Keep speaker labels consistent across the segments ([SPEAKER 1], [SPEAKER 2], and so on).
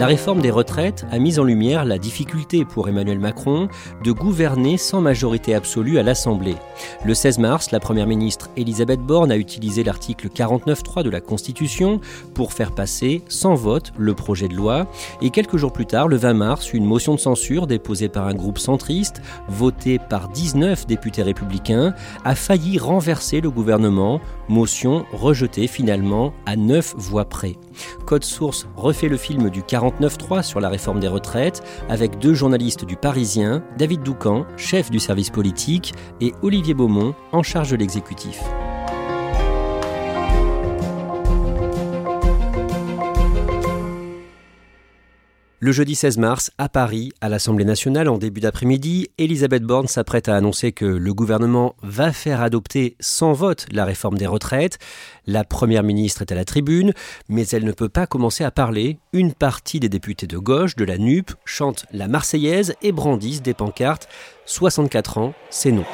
[SPEAKER 1] La réforme des retraites a mis en lumière la difficulté pour Emmanuel Macron de gouverner sans majorité absolue à l'Assemblée. Le 16 mars, la Première ministre Elisabeth Borne a utilisé l'article 49.3 de la Constitution pour faire passer sans vote le projet de loi. Et quelques jours plus tard, le 20 mars, une motion de censure déposée par un groupe centriste, votée par 19 députés républicains, a failli renverser le gouvernement, motion rejetée finalement à 9 voix près. Code Source refait le film du 49.3 sur la réforme des retraites avec deux journalistes du Parisien, David Doucan, chef du service politique, et Olivier Beaumont, en charge de l'exécutif. Le jeudi 16 mars, à Paris, à l'Assemblée nationale, en début d'après-midi, Elisabeth Borne s'apprête à annoncer que le gouvernement va faire adopter sans vote la réforme des retraites. La première ministre est à la tribune, mais elle ne peut pas commencer à parler. Une partie des députés de gauche, de la NUP, chantent la Marseillaise et brandissent des pancartes. 64 ans, c'est non.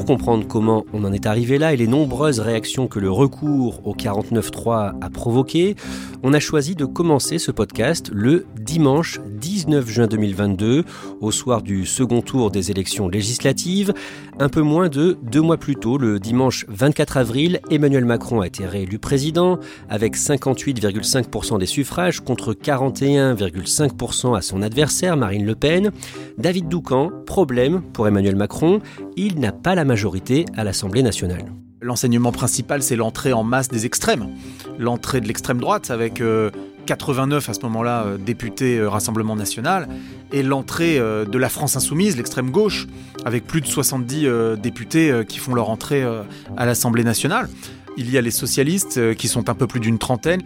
[SPEAKER 1] Pour comprendre comment on en est arrivé là et les nombreuses réactions que le recours au 49.3 a provoqué, on a choisi de commencer ce podcast le dimanche 19 juin 2022, au soir du second tour des élections législatives. Un peu moins de deux mois plus tôt, le dimanche 24 avril, Emmanuel Macron a été réélu président avec 58,5% des suffrages contre 41,5% à son adversaire Marine Le Pen. David Doucan, problème pour Emmanuel Macron, il n'a pas la majorité à l'Assemblée nationale.
[SPEAKER 2] L'enseignement principal, c'est l'entrée en masse des extrêmes. L'entrée de l'extrême droite avec 89 à ce moment-là euh, députés euh, Rassemblement national, et l'entrée euh, de la France insoumise, l'extrême gauche, avec plus de 70 députés qui font leur entrée à l'Assemblée nationale. Il y a les socialistes qui sont un peu plus d'une trentaine,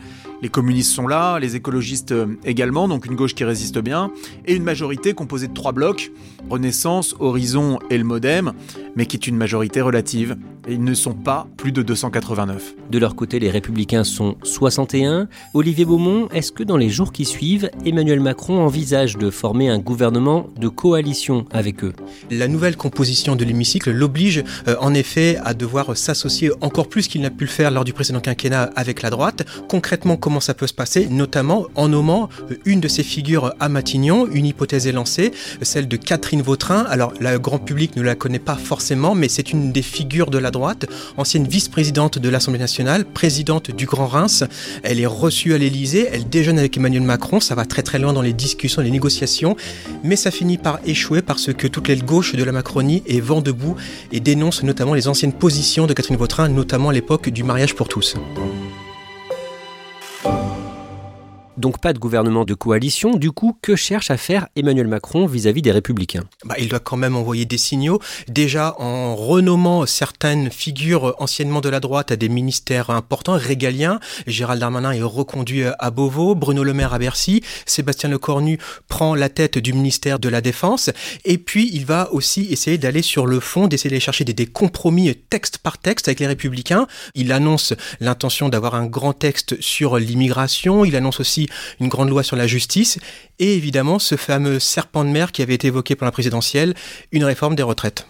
[SPEAKER 2] les communistes sont là, les écologistes également, donc une gauche qui résiste bien, et une majorité composée de trois blocs, Renaissance, Horizon et le Modem, mais qui est une majorité relative. Et ils ne sont pas plus de 289.
[SPEAKER 1] De leur côté, les républicains sont 61. Olivier Beaumont, est-ce que dans les jours qui suivent, Emmanuel Macron envisage de former un gouvernement de coalition avec eux?
[SPEAKER 3] La nouvelle composition de l'hémicycle l'oblige euh, en effet à devoir s'associer encore plus qu'il n'a pu le faire lors du précédent quinquennat avec la droite. Concrètement, comment ça peut se passer Notamment en nommant euh, une de ces figures à Matignon. Une hypothèse est lancée, celle de Catherine Vautrin. Alors, le grand public ne la connaît pas forcément, mais c'est une des figures de la droite, ancienne vice-présidente de l'Assemblée nationale, présidente du Grand Reims. Elle est reçue à l'Élysée, elle déjeune avec Emmanuel Macron, ça va très très loin dans les discussions, les négociations, mais ça finit par échouer parce que toute l'aile gauche de la Macronie est vent debout et dénonce notamment les anciennes positions de Catherine Vautrin, notamment à l'époque du mariage pour tous.
[SPEAKER 1] Donc pas de gouvernement de coalition. Du coup, que cherche à faire Emmanuel Macron vis-à-vis des républicains?
[SPEAKER 3] Bah, Il doit quand même envoyer des signaux. Déjà en renommant certaines figures anciennement de la droite à des ministères importants, régaliens. Gérald Darmanin est reconduit à Beauvau, Bruno Le Maire à Bercy, Sébastien Lecornu prend la tête du ministère de la Défense. Et puis il va aussi essayer d'aller sur le fond, d'essayer d'aller chercher des, des compromis texte par texte avec les républicains. Il annonce l'intention d'avoir un grand texte sur l'immigration. Il annonce aussi une grande loi sur la justice et évidemment ce fameux serpent de mer qui avait été évoqué pour la présidentielle, une réforme des retraites.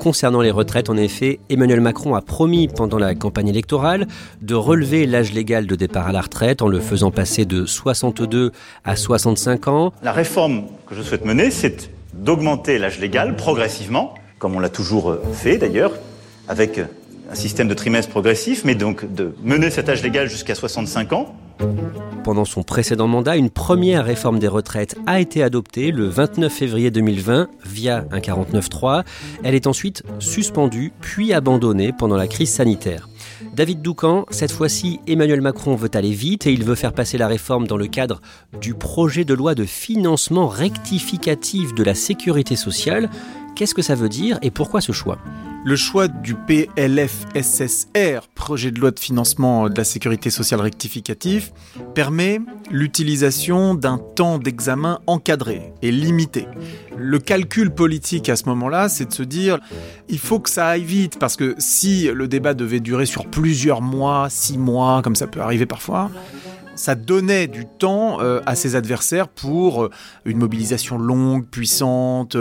[SPEAKER 1] concernant les retraites, en effet, Emmanuel Macron a promis pendant la campagne électorale de relever l'âge légal de départ à la retraite en le faisant passer de 62 à 65 ans.
[SPEAKER 4] La réforme que je souhaite mener, c'est d'augmenter l'âge légal progressivement, comme on l'a toujours fait d'ailleurs, avec un système de trimestre progressif, mais donc de mener cet âge légal jusqu'à 65 ans.
[SPEAKER 1] Pendant son précédent mandat, une première réforme des retraites a été adoptée le 29 février 2020 via un 49.3. Elle est ensuite suspendue puis abandonnée pendant la crise sanitaire. David Doucan, cette fois-ci, Emmanuel Macron veut aller vite et il veut faire passer la réforme dans le cadre du projet de loi de financement rectificatif de la sécurité sociale. Qu'est-ce que ça veut dire et pourquoi ce choix?
[SPEAKER 2] Le choix du PLFSSR, projet de loi de financement de la sécurité sociale rectificatif, permet l'utilisation d'un temps d'examen encadré et limité. Le calcul politique à ce moment-là, c'est de se dire, il faut que ça aille vite, parce que si le débat devait durer sur plusieurs mois, six mois, comme ça peut arriver parfois, ça donnait du temps euh, à ses adversaires pour euh, une mobilisation longue, puissante.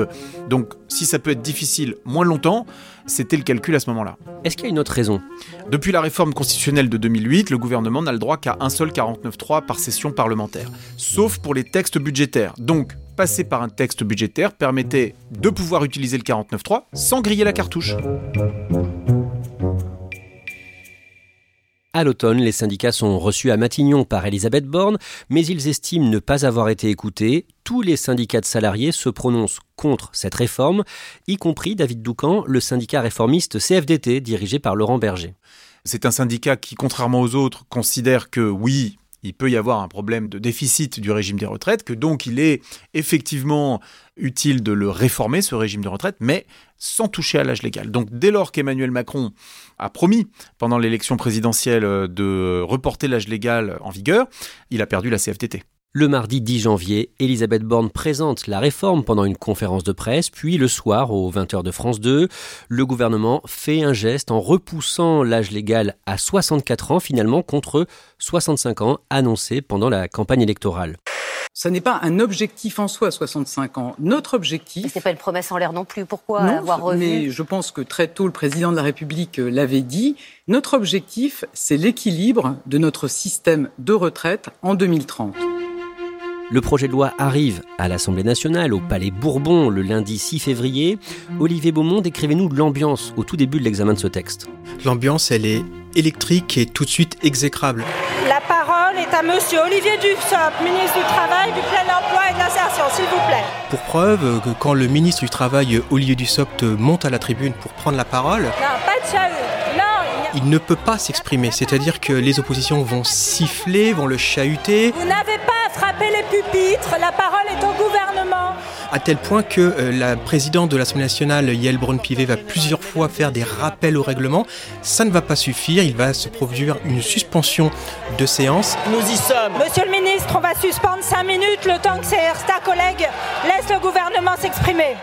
[SPEAKER 2] Donc si ça peut être difficile moins longtemps, c'était le calcul à ce moment-là.
[SPEAKER 1] Est-ce qu'il y a une autre raison?
[SPEAKER 2] Depuis la réforme constitutionnelle de 2008, le gouvernement n'a le droit qu'à un seul 49.3 par session parlementaire, sauf pour les textes budgétaires. Donc, passer par un texte budgétaire permettait de pouvoir utiliser le 49.3 sans griller la cartouche.
[SPEAKER 1] À l'automne, les syndicats sont reçus à Matignon par Elisabeth Borne, mais ils estiment ne pas avoir été écoutés. Tous les syndicats de salariés se prononcent contre cette réforme, y compris David Doucan, le syndicat réformiste CFDT dirigé par Laurent Berger.
[SPEAKER 2] C'est un syndicat qui, contrairement aux autres, considère que oui, il peut y avoir un problème de déficit du régime des retraites, que donc il est effectivement utile de le réformer, ce régime de retraite, mais sans toucher à l'âge légal. Donc dès lors qu'Emmanuel Macron a promis pendant l'élection présidentielle de reporter l'âge légal en vigueur, il a perdu la CFTT.
[SPEAKER 1] Le mardi 10 janvier, Elisabeth Borne présente la réforme pendant une conférence de presse, puis le soir, aux 20h de France 2, le gouvernement fait un geste en repoussant l'âge légal à 64 ans finalement contre 65 ans annoncé pendant la campagne électorale.
[SPEAKER 5] Ça n'est pas un objectif en soi, 65 ans. Notre objectif.
[SPEAKER 6] Ce n'est pas une promesse en l'air non plus. Pourquoi avoir revu
[SPEAKER 5] Mais je pense que très tôt, le président de la République euh, l'avait dit. Notre objectif, c'est l'équilibre de notre système de retraite en 2030.
[SPEAKER 1] Le projet de loi arrive à l'Assemblée nationale, au Palais Bourbon, le lundi 6 février. Olivier Beaumont, décrivez-nous l'ambiance au tout début de l'examen de ce texte.
[SPEAKER 3] L'ambiance, elle est électrique et tout de suite exécrable.
[SPEAKER 7] La parole est à monsieur Olivier Dussopt, ministre du Travail, du plein emploi et de l'insertion, s'il vous plaît.
[SPEAKER 3] Pour preuve que quand le ministre du Travail, Olivier Dussopt, monte à la tribune pour prendre la parole...
[SPEAKER 7] Non, pas de chahut. Non,
[SPEAKER 3] il ne peut pas s'exprimer, c'est-à-dire que les oppositions vont siffler, vont le chahuter.
[SPEAKER 7] Vous n'avez pas frapper les pupitres. La parole est au gouvernement.
[SPEAKER 3] À tel point que euh, la présidente de l'Assemblée nationale, Yael Braun-Pivet, va plusieurs fois faire des rappels au règlement. Ça ne va pas suffire. Il va se produire une suspension de séance.
[SPEAKER 7] Nous y sommes. Monsieur le ministre, on va suspendre 5 minutes le temps que ta collègue laisse le gouvernement s'exprimer.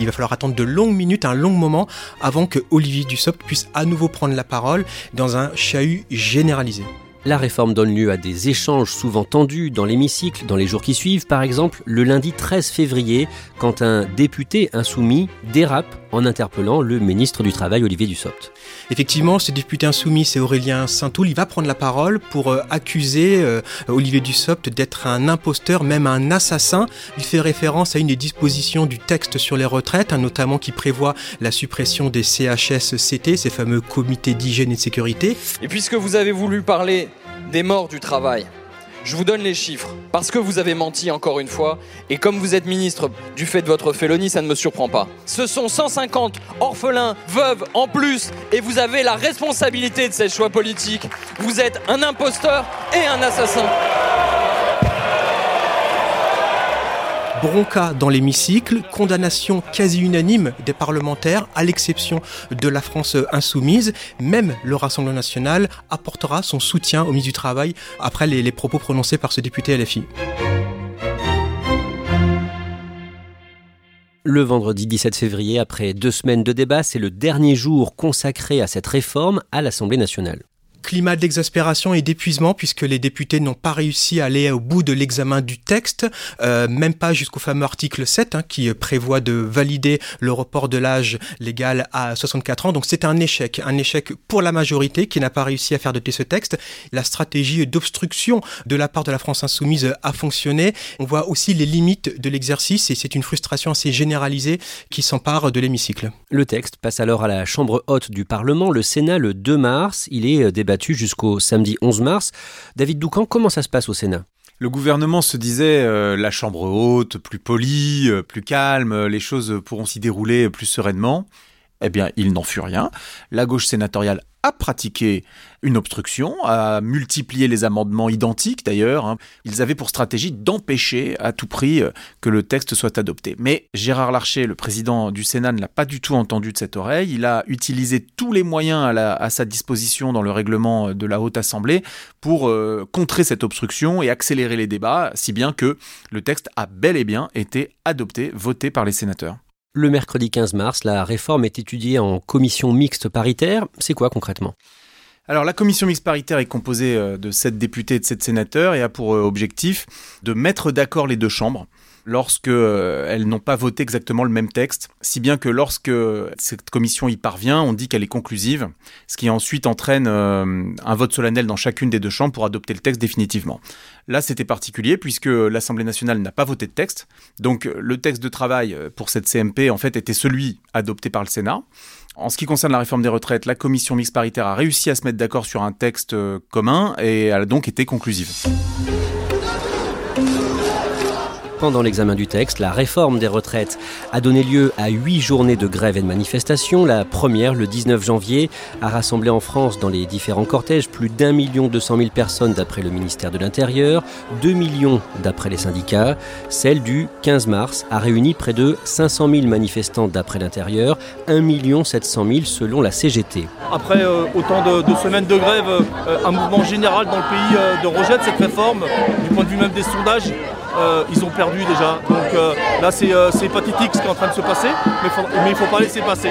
[SPEAKER 3] Il va falloir attendre de longues minutes, un long moment, avant que Olivier Dussopt puisse à nouveau prendre la parole dans un chahut généralisé.
[SPEAKER 1] La réforme donne lieu à des échanges souvent tendus dans l'hémicycle dans les jours qui suivent, par exemple le lundi 13 février, quand un député insoumis dérape en interpellant le ministre du Travail Olivier Dussopt.
[SPEAKER 3] Effectivement, ce député insoumis, c'est Aurélien Saint-Toul. Il va prendre la parole pour euh, accuser euh, Olivier Dussopt d'être un imposteur, même un assassin. Il fait référence à une des dispositions du texte sur les retraites, hein, notamment qui prévoit la suppression des CHSCT, ces fameux comités d'hygiène et de sécurité.
[SPEAKER 8] Et puisque vous avez voulu parler des morts du travail. Je vous donne les chiffres, parce que vous avez menti encore une fois, et comme vous êtes ministre du fait de votre félonie, ça ne me surprend pas. Ce sont 150 orphelins, veuves en plus, et vous avez la responsabilité de ces choix politiques. Vous êtes un imposteur et un assassin.
[SPEAKER 3] Bronca dans l'hémicycle, condamnation quasi unanime des parlementaires, à l'exception de la France insoumise. Même le Rassemblement national apportera son soutien au ministre du Travail après les, propos prononcés par ce député LFI.
[SPEAKER 1] Le vendredi 17 février, après deux semaines de débat, c'est le dernier jour consacré à cette réforme à l'Assemblée nationale
[SPEAKER 3] climat d'exaspération et d'épuisement puisque les députés n'ont pas réussi à aller au bout de l'examen du texte, euh, même pas jusqu'au fameux article 7 hein, qui prévoit de valider le report de l'âge légal à 64 ans. Donc c'est un échec, un échec pour la majorité qui n'a pas réussi à faire doter ce texte. La stratégie d'obstruction de la part de la France insoumise a fonctionné. On voit aussi les limites de l'exercice et c'est une frustration assez généralisée qui s'empare de l'hémicycle.
[SPEAKER 1] Le texte passe alors à la Chambre haute du Parlement, le Sénat, le 2 mars. Il est débattu jusqu'au samedi 11 mars. David Doucan, comment ça se passe au Sénat?
[SPEAKER 2] Le gouvernement se disait euh, la chambre haute, plus polie, euh, plus calme, les choses pourront s'y dérouler plus sereinement. Eh bien, il n'en fut rien. La gauche sénatoriale a pratiqué une obstruction, a multiplié les amendements identiques d'ailleurs. Hein. Ils avaient pour stratégie d'empêcher à tout prix euh, que le texte soit adopté. Mais Gérard Larcher, le président du Sénat, ne l'a pas du tout entendu de cette oreille. Il a utilisé tous les moyens à, sa disposition dans le règlement de la Haute Assemblée pour euh, contrer cette obstruction et accélérer les débats, si bien que le texte a bel et bien été adopté, voté par les sénateurs.
[SPEAKER 1] Le mercredi 15 mars, la réforme est étudiée en commission mixte paritaire. C'est quoi concrètement?
[SPEAKER 2] Alors la commission mixte paritaire est composée euh, de sept députés et de sept sénateurs et a pour euh, objectif de mettre d'accord les deux chambres lorsque euh, elles n'ont pas voté exactement le même texte, si bien que lorsque cette commission y parvient, on dit qu'elle est conclusive, ce qui ensuite entraîne un vote solennel dans chacune des deux chambres pour adopter le texte définitivement. Là, c'était particulier puisque l'Assemblée nationale n'a pas voté de texte, donc le texte de travail pour cette CMP en fait était celui adopté par le Sénat. En ce qui concerne la réforme des retraites, la commission mixte paritaire a réussi à se mettre d'accord sur un texte euh, commun et elle a donc été conclusive.
[SPEAKER 1] Pendant l'examen du texte, la réforme des retraites a donné lieu à huit journées de grève et de manifestation. La première, le 19 janvier, a rassemblé en France dans les différents cortèges plus d'un million deux cent mille personnes d'après le ministère de l'Intérieur, deux millions d'après les syndicats. Celle du 15 mars a réuni près de 500 000 manifestants d'après l'Intérieur, 1 million 700 000 selon la CGT.
[SPEAKER 9] Après euh, autant de, semaines de grève, euh, un mouvement général dans le pays euh, de rejet de cette réforme, du point de vue même des sondages, euh, ils ont perdu déjà. Donc euh, là, euh, c'est pathétique ce qui est en train de se passer, mais, mais il ne faut pas laisser passer.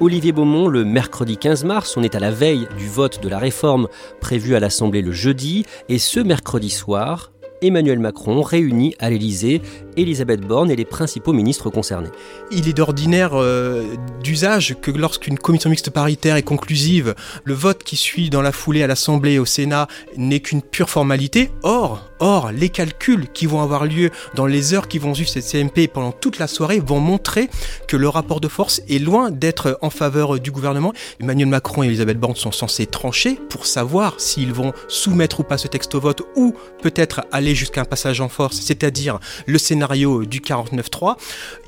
[SPEAKER 1] Olivier Beaumont, le mercredi 15 mars, on est à la veille du vote de la réforme prévue à l'Assemblée le jeudi, et ce mercredi soir, Emmanuel Macron réunit à l'Élysée Elisabeth Borne et les principaux ministres concernés.
[SPEAKER 3] Il est d'ordinaire euh, d'usage que lorsqu'une commission mixte paritaire est conclusive, le vote qui suit dans la foulée à l'Assemblée et au Sénat n'est qu'une pure formalité. Or, or, les calculs qui vont avoir lieu dans les heures qui vont suivre cette CMP pendant toute la soirée vont montrer que le rapport de force est loin d'être en faveur du gouvernement. Emmanuel Macron et Elisabeth Borne sont censés trancher pour savoir s'ils vont soumettre ou pas ce texte au vote ou peut-être aller jusqu'à un passage en force, c'est-à-dire le Sénat du 49-3,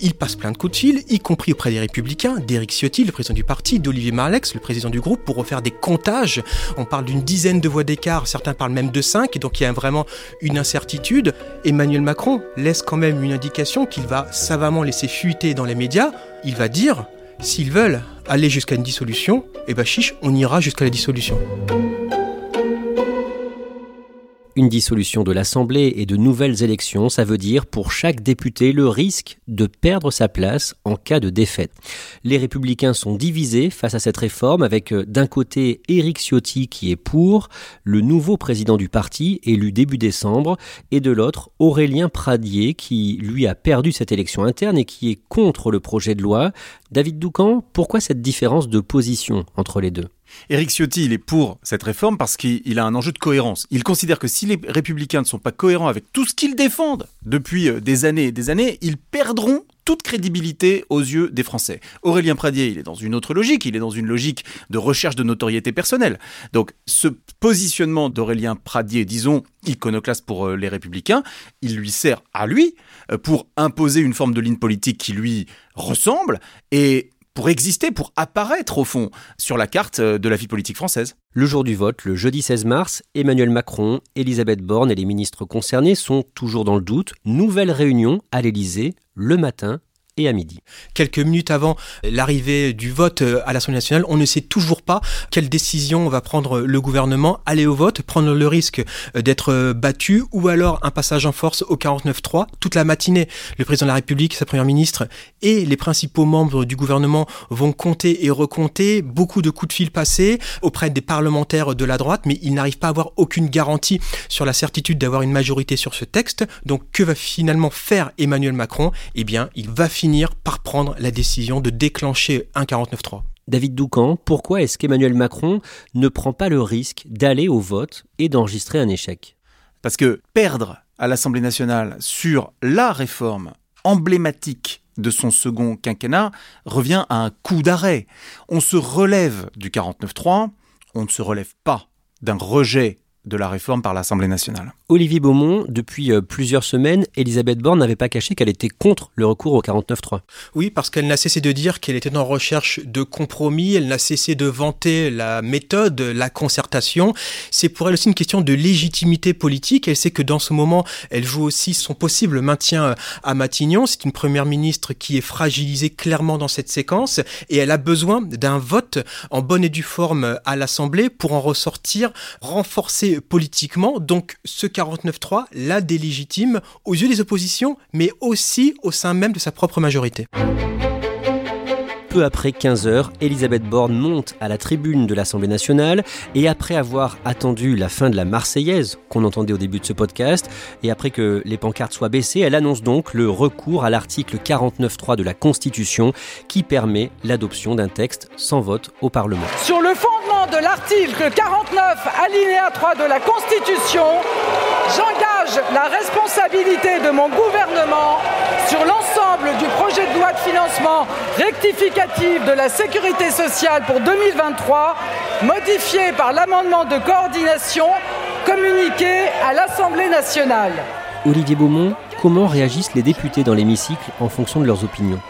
[SPEAKER 3] il passe plein de coups de fil, y compris auprès des Républicains, d'Éric Ciotti, le président du parti, d'Olivier Marlex, le président du groupe, pour refaire des comptages. On parle d'une dizaine de voix d'écart, certains parlent même de 5, et donc il y a vraiment une incertitude. Emmanuel Macron laisse quand même une indication qu'il va savamment laisser fuiter dans les médias. Il va dire, s'ils veulent aller jusqu'à une dissolution, eh ben chiche, on ira jusqu'à la dissolution
[SPEAKER 1] une dissolution de l'Assemblée et de nouvelles élections, ça veut dire pour chaque député le risque de perdre sa place en cas de défaite. Les républicains sont divisés face à cette réforme avec euh, d'un côté Éric Ciotti qui est pour, le nouveau président du parti élu début décembre, et de l'autre Aurélien Pradier qui lui a perdu cette élection interne et qui est contre le projet de loi. David Doucan, pourquoi cette différence de position entre les deux?
[SPEAKER 2] Éric Ciotti, il est pour cette réforme parce qu'il a un enjeu de cohérence. Il considère que si les républicains ne sont pas cohérents avec tout ce qu'ils défendent depuis euh, des années et des années, ils perdront toute crédibilité aux yeux des Français. Aurélien Pradier, il est dans une autre logique, il est dans une logique de recherche de notoriété personnelle. Donc ce positionnement d'Aurélien Pradier, disons iconoclaste pour euh, les républicains, il lui sert à lui euh, pour imposer une forme de ligne politique qui lui ressemble et pour exister, pour apparaître au fond sur la carte euh, de la vie politique française.
[SPEAKER 1] Le jour du vote, le jeudi 16 mars, Emmanuel Macron, Elisabeth Borne et les ministres concernés sont toujours dans le doute. Nouvelle réunion à l'Élysée le matin à midi.
[SPEAKER 3] Quelques minutes avant l'arrivée du vote euh, à l'Assemblée nationale, on ne sait toujours pas quelle décision va prendre le gouvernement, aller au vote, prendre le risque euh, d'être euh, battu ou alors un passage en force au 49-3. Toute la matinée, le président de la République, sa première ministre et les principaux membres du gouvernement vont compter et recompter, beaucoup de coups de fil passés auprès des parlementaires de la droite, mais ils n'arrivent pas à avoir aucune garantie sur la certitude d'avoir une majorité sur ce texte. Donc que va finalement faire Emmanuel Macron? Eh bien, il va finir par prendre la décision de déclencher un 49-3.
[SPEAKER 1] David Doucan, pourquoi est-ce qu'Emmanuel Macron ne prend pas le risque d'aller au vote et d'enregistrer un échec?
[SPEAKER 2] Parce que perdre à l'Assemblée nationale sur la réforme emblématique de son second quinquennat revient à un coup d'arrêt. On se relève du 49-3, on ne se relève pas d'un rejet de la réforme par l'Assemblée nationale.
[SPEAKER 1] Olivier Beaumont, depuis euh, plusieurs semaines, Elisabeth Borne n'avait pas caché qu'elle était contre le recours au 49.3.
[SPEAKER 3] Oui, parce qu'elle n'a cessé de dire qu'elle était en recherche de compromis, elle n'a cessé de vanter la méthode, la concertation. C'est pour elle aussi une question de légitimité politique. Elle sait que dans ce moment, elle joue aussi son possible maintien euh, à Matignon. C'est une première ministre qui est fragilisée clairement dans cette séquence et elle a besoin d'un vote en bonne et due forme à l'Assemblée pour en ressortir renforcé politiquement. Donc ce 49.3 la délégitime aux yeux des oppositions, mais aussi au sein même de sa propre majorité.
[SPEAKER 1] Peu après 15 heures, Elisabeth Borne monte à la tribune de l'Assemblée nationale et après avoir attendu la fin de la Marseillaise qu'on entendait au début de ce podcast et après que les pancartes soient baissées, elle annonce donc le recours à l'article 49.3 de la Constitution qui permet l'adoption d'un texte sans vote au Parlement.
[SPEAKER 5] Sur le fondement de l'article 49 alinéa 3 de la Constitution, j'engage la responsabilité de mon gouvernement sur l'ensemble du projet de loi de financement rectificatif de la sécurité sociale pour 2023, modifié par l'amendement de coordination communiqué à l'Assemblée nationale.
[SPEAKER 1] Olivier Beaumont, comment réagissent les députés dans l'hémicycle en fonction de leurs opinions?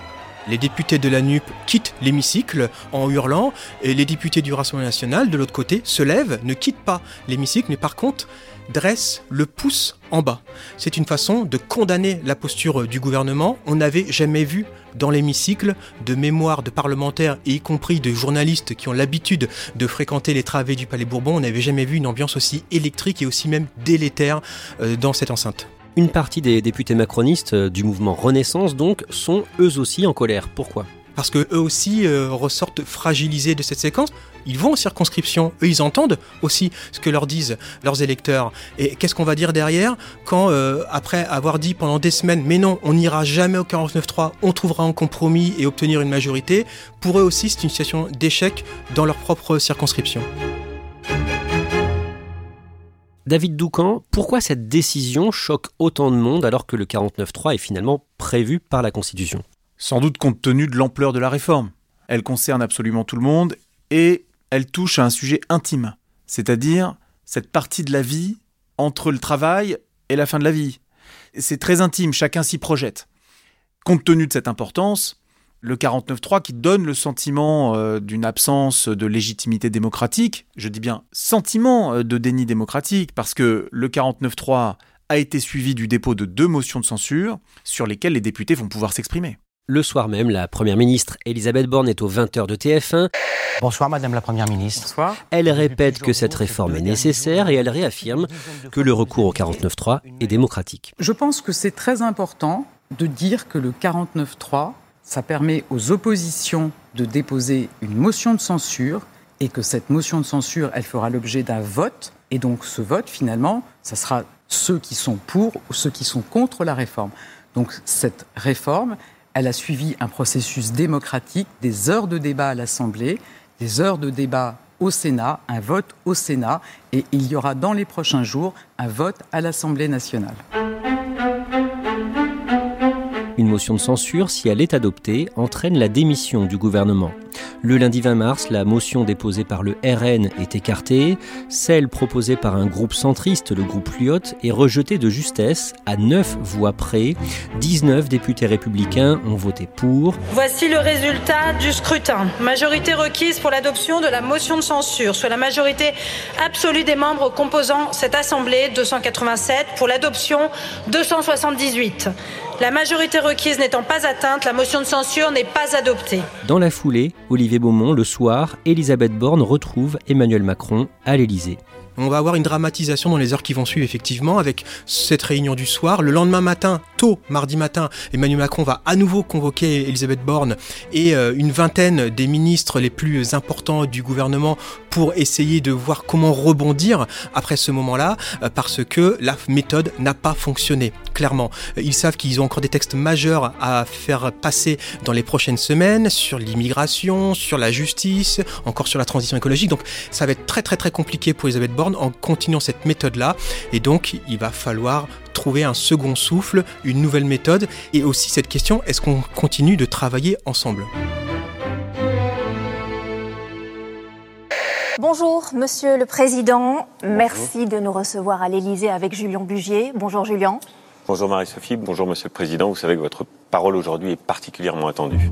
[SPEAKER 3] Les députés de la NUP quittent l'hémicycle en hurlant et les députés du Rassemblement national, de l'autre côté, se lèvent, ne quittent pas l'hémicycle, mais par contre dressent le pouce en bas. C'est une façon de condamner la posture du gouvernement. On n'avait jamais vu dans l'hémicycle de mémoire de parlementaires, et y compris de journalistes qui ont l'habitude de fréquenter les travées du Palais Bourbon, on n'avait jamais vu une ambiance aussi électrique et aussi même délétère euh, dans cette enceinte.
[SPEAKER 1] Une partie des députés macronistes euh, du mouvement Renaissance, donc, sont eux aussi en colère. Pourquoi?
[SPEAKER 3] Parce que eux aussi euh, ressortent fragilisés de cette séquence. Ils vont en circonscription, eux ils entendent aussi ce que leur disent leurs électeurs. Et qu'est-ce qu'on va dire derrière quand, euh, après avoir dit pendant des semaines, mais non, on n'ira jamais au 49-3, on trouvera un compromis et obtenir une majorité, pour eux aussi c'est une situation d'échec dans leur propre circonscription.
[SPEAKER 1] David Doucan, pourquoi cette décision choque autant de monde alors que le 49.3 est finalement prévu par la Constitution?
[SPEAKER 2] Sans doute compte tenu de l'ampleur de la réforme. Elle concerne absolument tout le monde et elle touche à un sujet intime, c'est-à-dire cette partie de la vie entre le travail et la fin de la vie. C'est très intime, chacun s'y projette. Compte tenu de cette importance, le 49.3 qui donne le sentiment euh, d'une absence de légitimité démocratique, je dis bien sentiment euh, de déni démocratique, parce que le 49.3 a été suivi du dépôt de deux motions de censure sur lesquelles les députés vont pouvoir s'exprimer.
[SPEAKER 1] Le soir même, la Première ministre Elisabeth Borne est aux 20h de TF1.
[SPEAKER 10] Bonsoir Madame la Première ministre.
[SPEAKER 5] Bonsoir.
[SPEAKER 1] Elle répète que cette réforme est nécessaire et elle réaffirme que le recours au 49.3 est démocratique.
[SPEAKER 5] Je pense que c'est très important de dire que le 49.3 ça permet aux oppositions de déposer une motion de censure et que cette motion de censure, elle fera l'objet d'un vote. Et donc ce vote, finalement, ça sera ceux qui sont pour ou ceux qui sont contre la réforme. Donc cette réforme, elle a suivi un processus démocratique, des heures de débat à l'Assemblée, des heures de débat au Sénat, un vote au Sénat, et il y aura dans les prochains jours un vote à l'Assemblée nationale.
[SPEAKER 1] Une motion de censure, si elle est adoptée, entraîne la démission du gouvernement. Le lundi 20 mars, la motion déposée par le RN est écartée. Celle proposée par un groupe centriste, le groupe Lyot, est rejetée de justesse à 9 voix près. 19 députés républicains ont voté pour.
[SPEAKER 7] Voici le résultat du scrutin. Majorité requise pour l'adoption de la motion de censure, soit la majorité absolue des membres composant cette Assemblée, 287, pour l'adoption, 278. La majorité requise n'étant pas atteinte, la motion de censure n'est pas adoptée.
[SPEAKER 1] Dans la foulée, Olivier Beaumont, le soir, Elisabeth Borne retrouve Emmanuel Macron à l'Élysée.
[SPEAKER 3] On va avoir une dramatisation dans les heures qui vont suivre, effectivement, avec cette réunion du soir. Le lendemain matin, tôt, mardi matin, Emmanuel Macron va à nouveau convoquer Elisabeth Borne et euh, une vingtaine des ministres les plus importants du gouvernement pour essayer de voir comment rebondir après ce moment-là, euh, parce que la méthode n'a pas fonctionné, clairement. Ils savent qu'ils ont encore des textes majeurs à faire passer dans les prochaines semaines sur l'immigration, sur la justice, encore sur la transition écologique. Donc ça va être très très très compliqué pour Elisabeth Borne en continuant cette méthode-là. Et donc, il va falloir trouver un second souffle, une nouvelle méthode. Et aussi cette question, est-ce qu'on continue de travailler ensemble?
[SPEAKER 11] Bonjour, Monsieur le Président. Merci de nous recevoir à l'Élysée avec Julien Bugier. Bonjour, Julien.
[SPEAKER 12] Bonjour Marie-Sophie, bonjour Monsieur le Président. Vous savez que votre parole aujourd'hui est particulièrement attendue.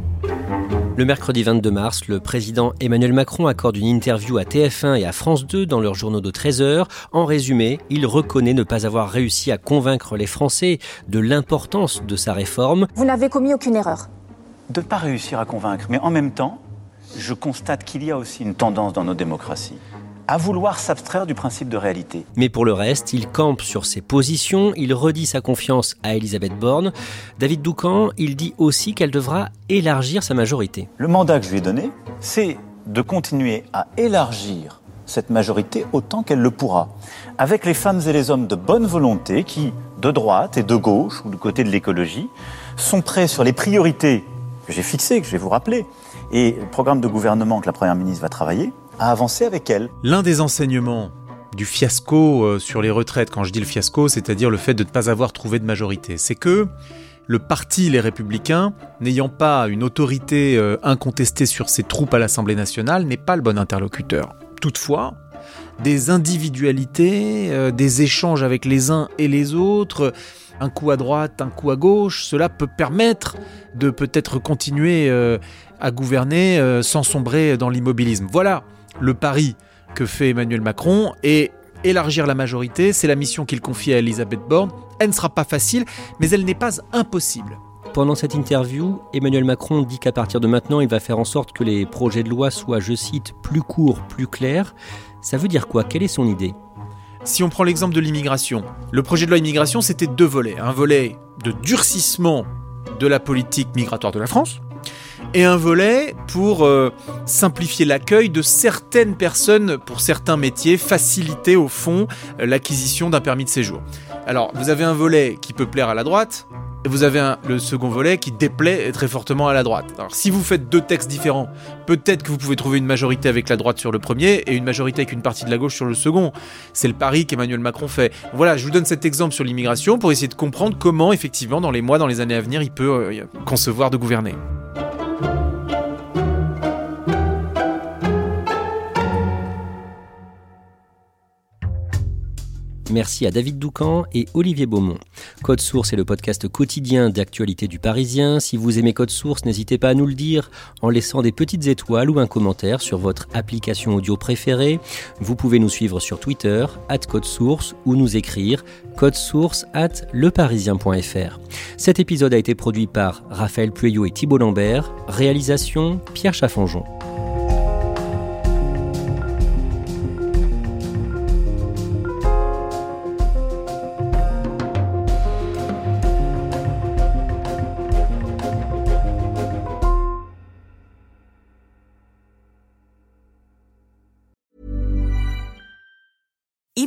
[SPEAKER 1] Le mercredi 22 mars, le président Emmanuel Macron accorde une interview à TF1 et à France 2 dans leurs journaux de 13 heures. En résumé, il reconnaît ne pas avoir réussi à convaincre les Français de l'importance de sa réforme.
[SPEAKER 11] Vous n'avez commis aucune erreur.
[SPEAKER 4] De ne pas réussir à convaincre, mais en même temps, je constate qu'il y a aussi une tendance dans nos démocraties à vouloir s'abstraire du principe de réalité.
[SPEAKER 1] Mais pour le reste, il campe sur ses positions, il redit sa confiance à Elisabeth Borne. David Doucan, il dit aussi qu'elle devra élargir sa majorité.
[SPEAKER 4] Le mandat que je lui ai donné, c'est de continuer à élargir cette majorité autant qu'elle le pourra, avec les femmes et les hommes de bonne volonté qui, de droite et de gauche, ou du côté de l'écologie, sont prêts sur les priorités que j'ai fixées, que je vais vous rappeler, et le programme de gouvernement que la Première ministre va travailler, avancer avec elle.
[SPEAKER 2] L'un des enseignements du fiasco euh, sur les retraites, quand je dis le fiasco, c'est-à-dire le fait de ne pas avoir trouvé de majorité, c'est que le parti Les Républicains, n'ayant pas une autorité euh, incontestée sur ses troupes à l'Assemblée nationale, n'est pas le bon interlocuteur. Toutefois, des individualités, euh, des échanges avec les uns et les autres, un coup à droite, un coup à gauche, cela peut permettre de peut-être continuer à gouverner sans sombrer dans l'immobilisme. Voilà le pari que fait Emmanuel Macron et élargir la majorité, c'est la mission qu'il confie à Elisabeth Borne. Elle ne sera pas facile, mais elle n'est pas impossible.
[SPEAKER 1] Pendant cette interview, Emmanuel Macron dit qu'à partir de maintenant, il va faire en sorte que les projets de loi soient, je cite, plus courts, plus clairs. Ça veut dire quoi? Quelle est son idée?
[SPEAKER 2] Si on prend l'exemple de l'immigration, le projet de loi immigration, c'était deux volets. Un volet de durcissement de la politique migratoire de la France, et un volet pour euh, simplifier l'accueil de certaines personnes pour certains métiers, faciliter au fond euh, l'acquisition d'un permis de séjour. Alors, vous avez un volet qui peut plaire à la droite, et vous avez le second volet qui déplaît très fortement à la droite. Alors, si vous faites deux textes différents, peut-être que vous pouvez trouver une majorité avec la droite sur le premier et une majorité avec une partie de la gauche sur le second. C'est le pari qu'Emmanuel Macron fait. Voilà, je vous donne cet exemple sur l'immigration pour essayer de comprendre comment, effectivement, dans les mois, dans les années à venir, il peut euh, concevoir de gouverner.
[SPEAKER 1] Merci à David Doucan et Olivier Beaumont. Code Source est le podcast quotidien d'actualité du Parisien. Si vous aimez Code Source, n'hésitez pas à nous le dire en laissant des petites étoiles ou un commentaire sur votre application audio préférée. Vous pouvez nous suivre sur Twitter, at Code Source, ou nous écrire source at leparisien.fr. Cet épisode a été produit par Raphaël Pueyo et Thibault Lambert. Réalisation Pierre Chaffanjon.